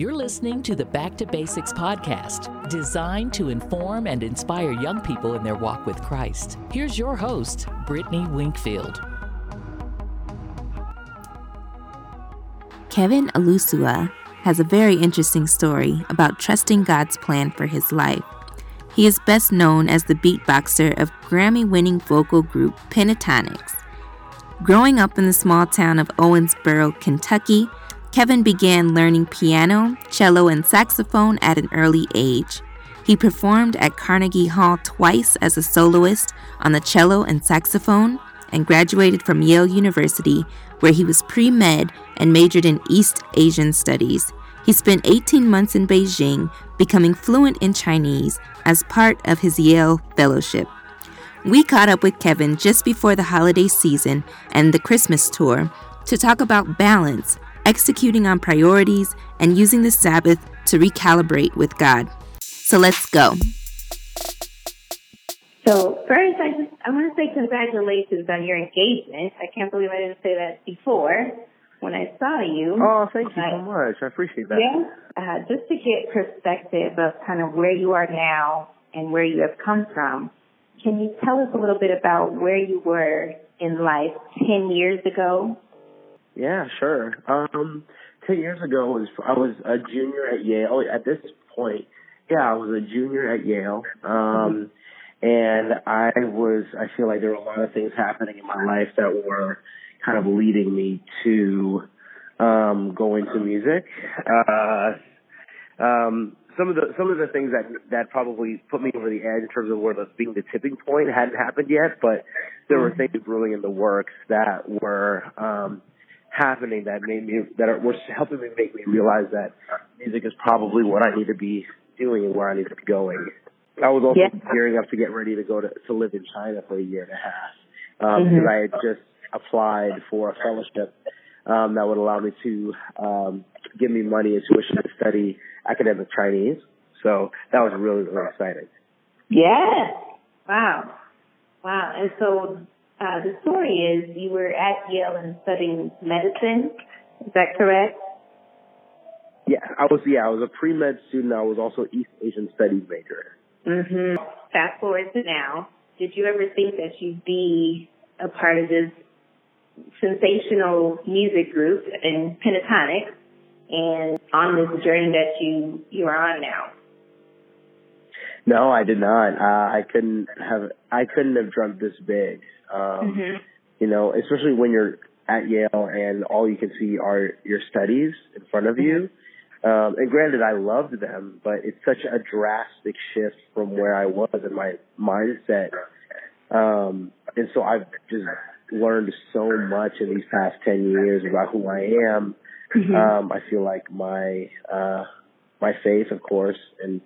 You're listening to the Back to Basics podcast, designed to inform and inspire young people in their walk with Christ. Here's your host, Brittany Winkfield. Kevin Olusola has a very interesting story about trusting God's plan for his life. He is best known as the beatboxer of Grammy winning vocal group Pentatonix. Growing up in the small town of Owensboro, Kentucky, Kevin began learning piano, cello, and saxophone at an early age. He performed at Carnegie Hall twice as a soloist on the cello and saxophone and graduated from Yale University, where he was pre med and majored in East Asian Studies. He spent 18 months in Beijing, becoming fluent in Chinese as part of his Yale Fellowship. We caught up with Kevin just before the holiday season and the Christmas tour to talk about balance, executing on priorities, and using the Sabbath to recalibrate with God. So let's go. So first, I just I want to say congratulations on your engagement. I can't believe I didn't say that before when I saw you. Oh, thank you so much. I appreciate that. Yeah. Uh, just to get perspective of kind of where you are now and where you have come from, can you tell us a little bit about where you were in life 10 years ago? Yeah, sure. Um, 10 years ago, was I was a junior at Yale. At this point, yeah, I was a junior at Yale. Um, and I was, I feel like there were a lot of things happening in my life that were kind of leading me to um, go into music. Uh, um, some of the some of the things that that probably put me over the edge in terms of where the being the tipping point hadn't happened yet, but there were things brewing in the works that were um, happening that made me that are, were helping me make me realize that music is probably what I need to be doing and where I need to be going. I was also Yeah. gearing up to get ready to go to to live in China for a year and a half um, Mhm. because I had just applied for a fellowship um, that would allow me to um, give me money and tuition to study academic Chinese. So that was really really exciting. Yes. Wow. Wow. And so uh, the story is you were at Yale and studying medicine. Is that correct? Yeah, I was yeah I was a pre med student. I was also East Asian Studies major. Mm-hmm. Fast forward to now. Did you ever think that you'd be a part of this sensational music group in Pentatonix and on this journey that you you are on now? No, I did not. Uh, I couldn't have. I couldn't have dreamt this big. Um, Mm-hmm. You know, especially when you're at Yale and all you can see are your studies in front of you. Um, and granted, I loved them, but it's such a drastic shift from where I was in my mindset. Um, and so I've just learned so much in these past 10 years about who I am. Um, I feel like my, uh, my faith, of course, and,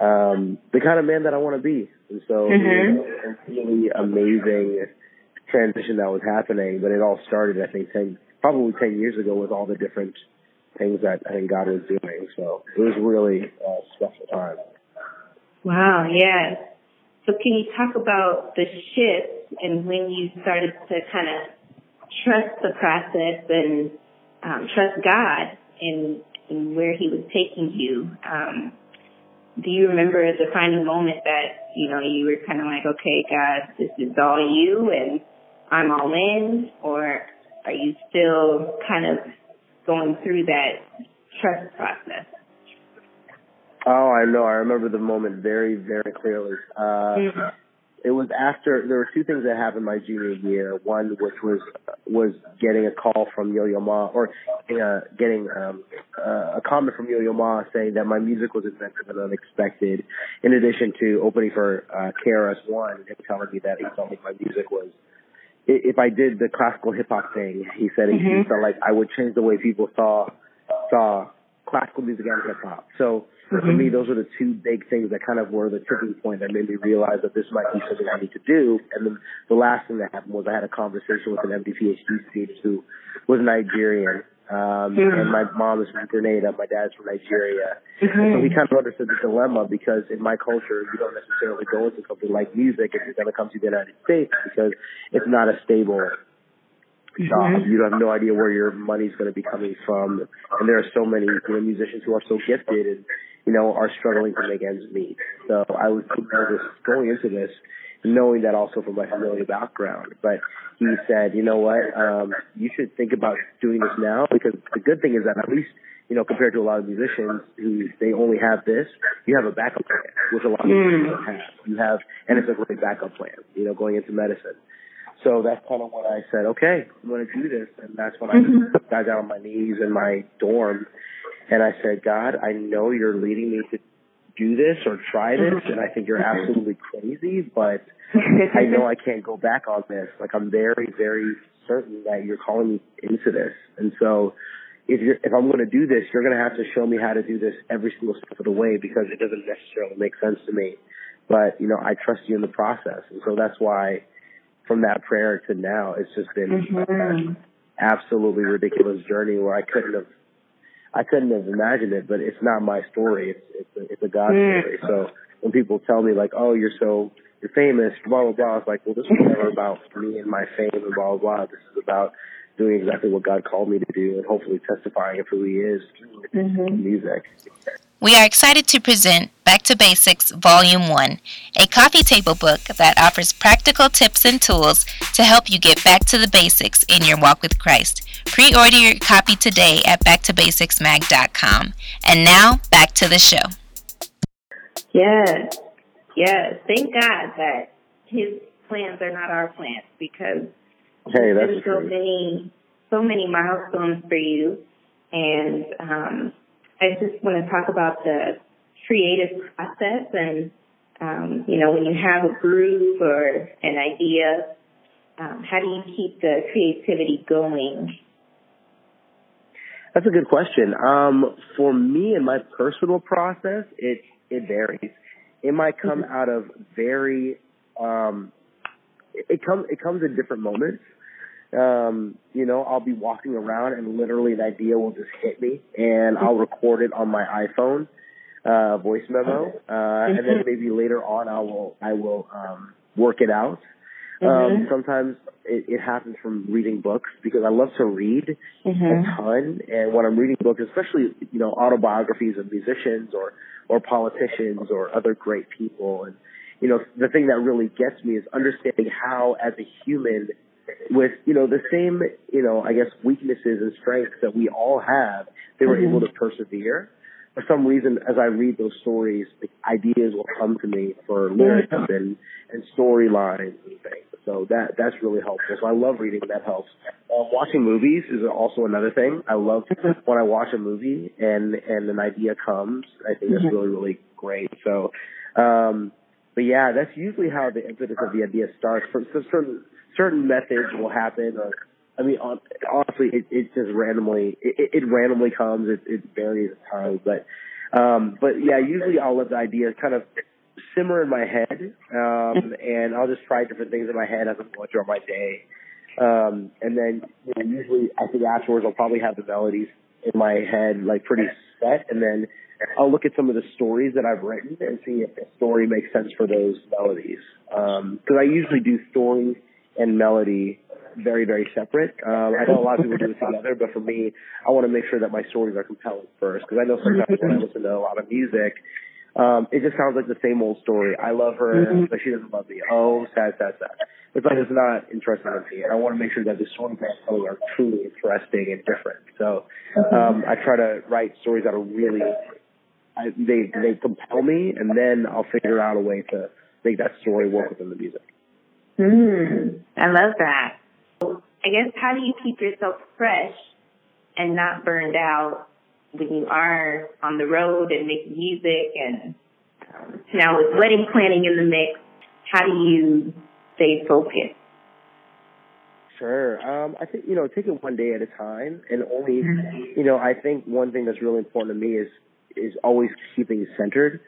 um, the kind of man that I want to be. And so Mhm. it was a really amazing transition that was happening, but it all started, I think, 10, probably 10 years ago with all the different things that I think God was doing. So it was really a special time. Wow, yes. So can you talk about the shift and when you started to kind of trust the process and um, trust God and, and where He was taking you? Um, do you remember a defining moment that, you know, you were kind of like, okay, God, this is all you and I'm all in? Or are you still kind of going through that trust process? Oh, I know. I remember the moment very, very clearly. Uh, Mhm. It was after there were two things that happened my junior year. One, which was was getting a call from Yo Yo Ma, or uh, getting um, uh, a comment from Yo Yo Ma saying that my music was inventive and unexpected. In addition to opening for uh, KRS One and telling me that he felt like my music was. If I did the classical hip hop thing, he said he Mhm. felt like I would change the way people saw saw classical music and hip hop. So for me, those are the two big things that kind of were the tipping point that made me realize that this might be something I need to do. And then the last thing that happened was I had a conversation with an MD PhD student who was Nigerian. Um, Mhm. and my mom is from Grenada, my dad's from Nigeria. Mhm. So we kind of understood the dilemma because in my culture, you don't necessarily go into something like music if you're going to come to the United States because it's not a stable job. Mm-hmm. You have no idea where your money's going to be coming from, and there are so many you know musicians who are so gifted and you know are struggling to make ends meet. So I was going into this, knowing that also from my familial background. But he said, you know what, um, you should think about doing this now because the good thing is that at least you know, compared to a lot of musicians who they only have this, you have a backup plan, which a lot of musicians don't have. You have, and it's a great backup plan, you know, going into medicine. So that's kind of when I said, okay, I'm going to do this. And that's when I mm-hmm. got down on my knees in my dorm and I said, God, I know you're leading me to do this or try this. And I think you're absolutely crazy, but I know I can't go back on this. Like I'm very, very certain that you're calling me into this. And so if you're, if I'm going to do this, you're going to have to show me how to do this every single step of the way because it doesn't necessarily make sense to me. But, you know, I trust you in the process. And so that's why from that prayer to now, it's just been mm-hmm. absolutely ridiculous journey where I couldn't have, I couldn't have imagined it, but it's not my story. It's, it's a, it's a God mm. story. So when people tell me like, oh, you're so, you're famous, blah, blah, blah, it's like, well, this was never about me and my fame and blah, blah, blah. This is about doing exactly what God called me to do and hopefully testifying of who he is through mm-hmm. music. We are excited to present Back to Basics Volume 1, a coffee table book that offers practical tips and tools to help you get back to the basics in your walk with Christ. Pre order your copy today at backtobasicsmag.com. And now, back to the show. Yes, yes. Thank God that His plans are not our plans because hey, that's so many, so many milestones for you. And um, I just want to talk about the creative process and, um, you know, when you have a groove or an idea, um, how do you keep the creativity going? That's a good question. Um, for me in my personal process, it it varies. It might come mm-hmm. out of very um, it comes it comes in different moments um, you know, I'll be walking around and literally an idea will just hit me and I'll record it on my iPhone, uh, voice memo, uh, and then maybe later on I will, I will, um, work it out. Um, mm-hmm. sometimes it, it happens from reading books because I love to read mm-hmm. a ton. And when I'm reading books, especially, you know, autobiographies of musicians or, or politicians or other great people. And, you know, the thing that really gets me is understanding how as a human with, you know, the same, you know, I guess weaknesses and strengths that we all have, they were mm-hmm. able to persevere. For some reason, as I read those stories, like, ideas will come to me for lyrics and, and storylines and things. So that, that's really helpful. So I love reading. That helps. Uh, watching movies is also another thing. I love when I watch a movie and, and an idea comes. I think that's mm-hmm. really, really great. So, um, but yeah, that's usually how the impetus of the idea starts. For, for certain certain methods will happen, or I mean, honestly, it, it just randomly it, it randomly comes. It, it varies at times, but um, but yeah, usually I'll let the ideas kind of simmer in my head, um, and I'll just try different things in my head as I'm going throughout my day. Um, and then you know, usually I think afterwards I'll probably have the melodies in my head like pretty set, and then I'll look at some of the stories that I've written and see if the story makes sense for those melodies. Because um, I usually do stories and melody very, very separate. Um, I know a lot of people do it together, but for me, I want to make sure that my stories are compelling first because I know sometimes when I listen to a lot of music, um, it just sounds like the same old story. I love her, mm-hmm. but she doesn't love me. Oh, sad, sad, sad. It's like it's not interesting to me. And I want to make sure that the stories I'm telling are truly interesting and different. So um, I try to write stories that are really I, they they compel me, and then I'll figure out a way to make that story work within the music. Mm, I love that. I guess how do you keep yourself fresh and not burned out when you are on the road and making music and um, now with wedding planning in the mix? How do you stay focused? Sure. Um, I think, you know, take it one day at a time and only, mm-hmm. you know, I think one thing that's really important to me is, is always keeping centered.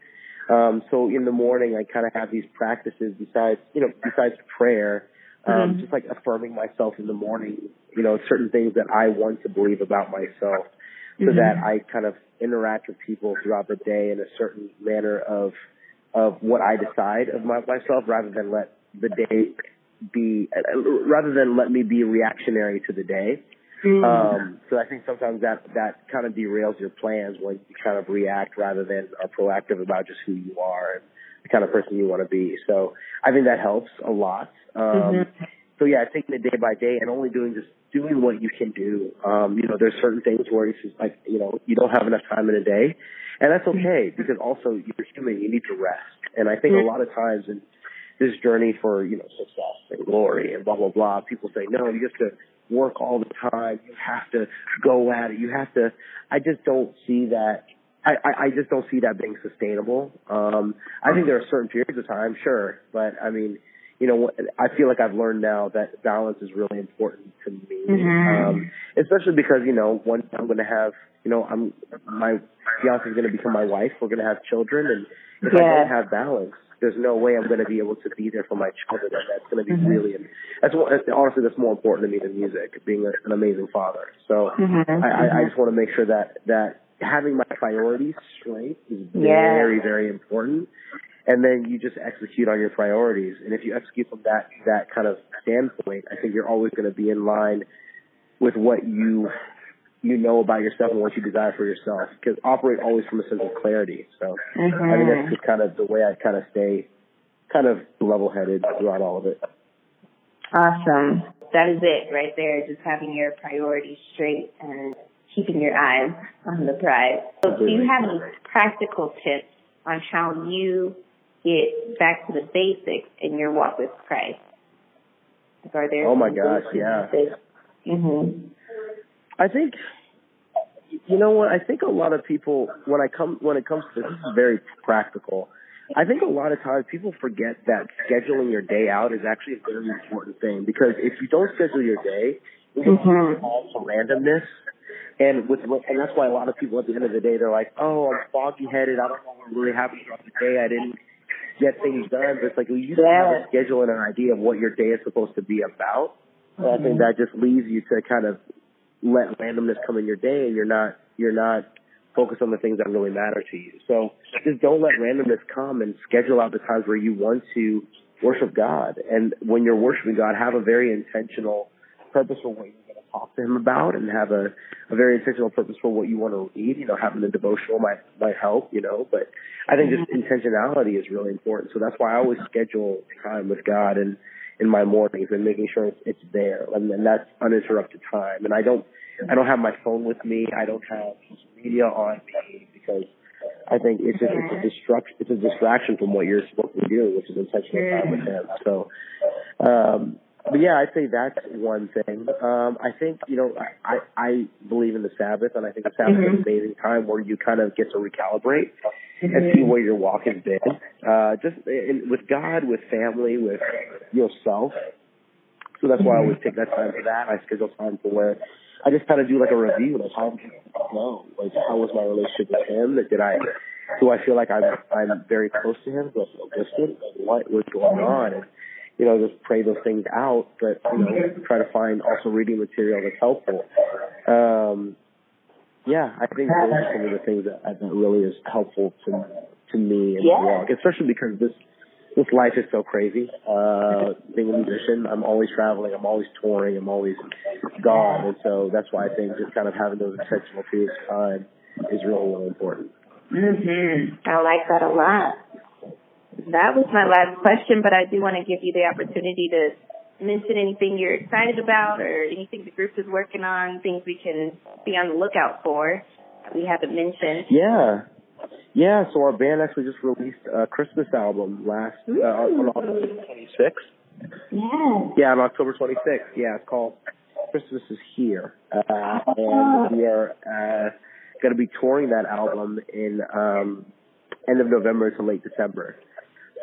Um, so in the morning, I kind of have these practices besides, you know, besides prayer, um, mm-hmm. just like affirming myself in the morning, you know, certain things that I want to believe about myself so mm-hmm. that I kind of interact with people throughout the day in a certain manner of, of what I decide of my, myself rather than let the day be rather than let me be reactionary to the day. Mm-hmm. Um, so I think sometimes that that kind of derails your plans when you kind of react rather than are proactive about just who you are and the kind of person you want to be. So I think that helps a lot. Um, mm-hmm. So yeah, taking it day by day and only doing just doing what you can do. Um, you know, there's certain things where it's just like you know you don't have enough time in a day, and that's okay because also you're human. You need to rest. And I think a lot of times in this journey for you know success and glory and blah blah blah, people say no, you just have to work all the time. You have to go at it. You have to. I just don't see that. I, I, I just don't see that being sustainable. Um, I think there are certain periods of time, sure, but I mean, you know, I feel like I've learned now that balance is really important to me, mm-hmm. um, especially because you know, one I'm going to have, you know, I'm my fiance is going to become my wife. We're going to have children, and if yeah. I don't have balance, there's no way I'm going to be able to be there for my children. And that's going to be mm-hmm. really, that's what, honestly, that's more important to me than music, being a, an amazing father. So mm-hmm. I, I just want to make sure that, that having my priorities straight is very, yeah. very important. And then you just execute on your priorities. And if you execute from that, that kind of standpoint, I think you're always going to be in line with what you you know about yourself and what you desire for yourself. Because operate always from a sense of clarity. So mm-hmm. I think that's just kind of the way I kind of stay kind of level headed throughout all of it. Awesome. That is it right there. Just having your priorities straight and keeping your eyes on the prize. So do you have any practical tips on how you get back to the basics in your walk with Christ? are there oh my gosh, yeah. Mm-hmm. I think you know what I think a lot of people when I come when it comes to this, this is very practical. I think a lot of times people forget that scheduling your day out is actually a very important thing because if you don't schedule your day, you mm-hmm. fall to randomness. And with and that's why a lot of people at the end of the day they're like, oh, I'm foggy headed. I don't know what really happened throughout the day. I didn't get things done. But it's like you yeah. have a schedule and an idea of what your day is supposed to be about. Mm-hmm. I think that just leaves you to kind of let randomness come in your day and you're not you're not focused on the things that really matter to you. So just don't let randomness come and schedule out the times where you want to worship God. And when you're worshiping God, have a very intentional purpose for what you're going to talk to Him about, and have a, a very intentional purpose for what you want to read. You know, having the devotional might might help. You know, but I think just mm-hmm. intentionality is really important. So that's why I always schedule time with God and in my mornings and making sure it's, it's there and, and that's uninterrupted time. And I don't, I don't have my phone with me. I don't have social media on me because I think it's a, it's a distraction, it's a distraction from what you're supposed to doing, which is intentional time with him. So, um, but yeah, I'd say that's one thing. Um, I think, you know, I, I believe in the Sabbath and I think the Sabbath mm-hmm. is an amazing time where you kind of get to recalibrate mm-hmm. and see where your walk has been. Uh, just in, with God, with family, with yourself. So that's why I always take that time for that. I schedule time for where I just kind of do like a review, like how did go? Like how was my relationship with him? That did I do I feel like I'm I'm very close to him? Feel distant? What was going on? And you know, just pray those things out, but you know, try to find also reading material that's helpful. Um, yeah, I think those are some of the things that, that really is helpful to to me in yeah. the walk, especially because this this life is so crazy. Uh, being a musician, I'm always traveling, I'm always touring, I'm always gone, and so that's why I think just kind of having those intentional periods of time is really really important. Mhm. I like that a lot. That was my last question, but I do want to give you the opportunity to mention anything you're excited about or anything the group is working on, things we can be on the lookout for we haven't mentioned. Yeah. Yeah, so our band actually just released a Christmas album last uh, on October 26th. Yeah. Yeah, on October 26th. Yeah, it's called Christmas is Here. Uh, and we are uh, going to be touring that album in um, end of November to late December.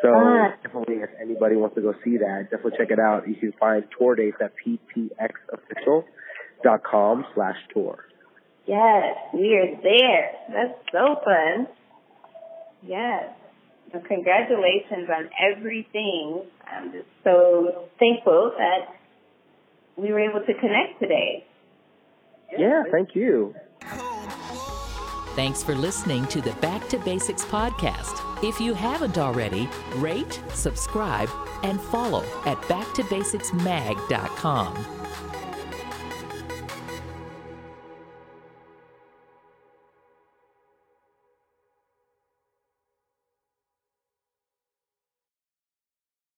So uh, definitely, if anybody wants to go see that, definitely check it out. You can find tour dates at ptxofficial.com slash tour. Yes, we are there. That's so fun. Yes. So congratulations on everything. I'm just so thankful that we were able to connect today. Yeah, thank you. Thanks for listening to the Back to Basics podcast. If you haven't already, rate, subscribe, and follow at backtobasicsmag.com.